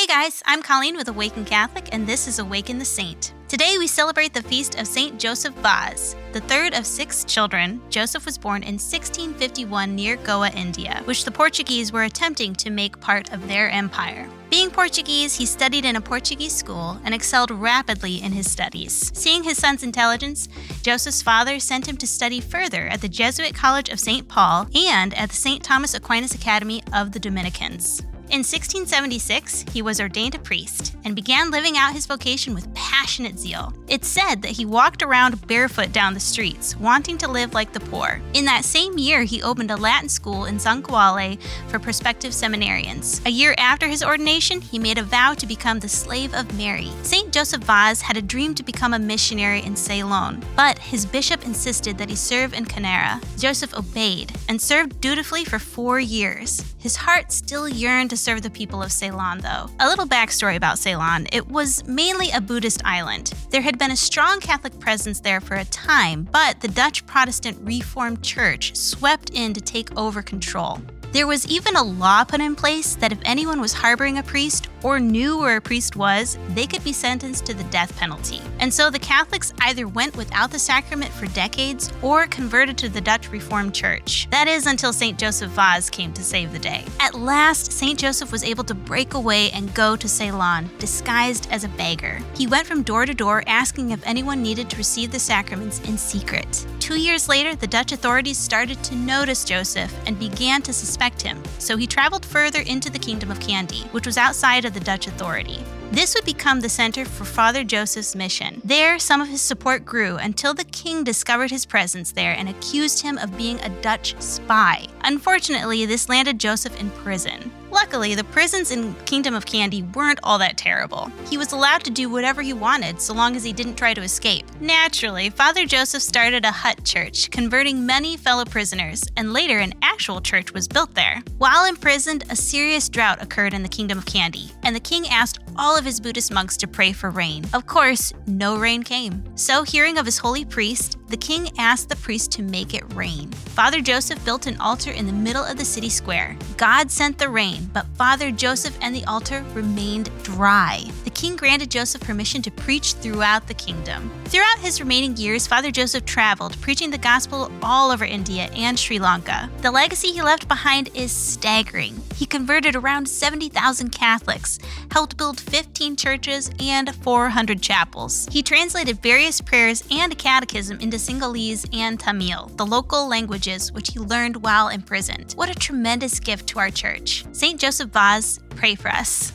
Hey guys, I'm Colleen with Awaken Catholic, and this is Awaken the Saint. Today we celebrate the feast of Saint Joseph Vaz. The third of six children, Joseph was born in 1651 near Goa, India, which the Portuguese were attempting to make part of their empire. Being Portuguese, he studied in a Portuguese school and excelled rapidly in his studies. Seeing his son's intelligence, Joseph's father sent him to study further at the Jesuit College of St. Paul and at the St. Thomas Aquinas Academy of the Dominicans. In 1676, he was ordained a priest and began living out his vocation with passionate zeal. It's said that he walked around barefoot down the streets, wanting to live like the poor. In that same year, he opened a Latin school in Sancoale for prospective seminarians. A year after his ordination, he made a vow to become the slave of Mary. St. Joseph Vaz had a dream to become a missionary in Ceylon, but his bishop insisted that he serve in Kanara. Joseph obeyed and served dutifully for four years. His heart still yearned to serve the people of Ceylon, though. A little backstory about Ceylon it was mainly a Buddhist island. There had been a strong Catholic presence there for a time, but the Dutch Protestant Reformed Church swept in to take over control. There was even a law put in place that if anyone was harboring a priest or knew where a priest was, they could be sentenced to the death penalty. And so the Catholics either went without the sacrament for decades or converted to the Dutch Reformed Church. That is until St. Joseph Vaz came to save the day. At last, St. Joseph was able to break away and go to Ceylon, disguised as a beggar. He went from door to door asking if anyone needed to receive the sacraments in secret. Two years later, the Dutch authorities started to notice Joseph and began to suspect him, so he traveled further into the Kingdom of Kandy, which was outside the Dutch authority. This would become the center for Father Joseph's mission. There, some of his support grew until the king discovered his presence there and accused him of being a Dutch spy. Unfortunately, this landed Joseph in prison. Luckily, the prisons in Kingdom of Kandy weren't all that terrible. He was allowed to do whatever he wanted so long as he didn't try to escape. Naturally, Father Joseph started a hut church, converting many fellow prisoners, and later an actual church was built there. While imprisoned, a serious drought occurred in the Kingdom of Kandy, and the king asked all of his Buddhist monks to pray for rain. Of course, no rain came. So, hearing of his holy priest, the king asked the priest to make it rain. Father Joseph built an altar in the middle of the city square. God sent the rain, but Father Joseph and the altar remained dry. The king granted Joseph permission to preach throughout the kingdom. Throughout his remaining years, Father Joseph traveled, preaching the gospel all over India and Sri Lanka. The legacy he left behind is staggering. He converted around 70,000 Catholics, helped build 15 churches, and 400 chapels. He translated various prayers and a catechism into Sinhalese and Tamil, the local languages which he learned while imprisoned. What a tremendous gift to our church. St. Joseph Vaz, pray for us.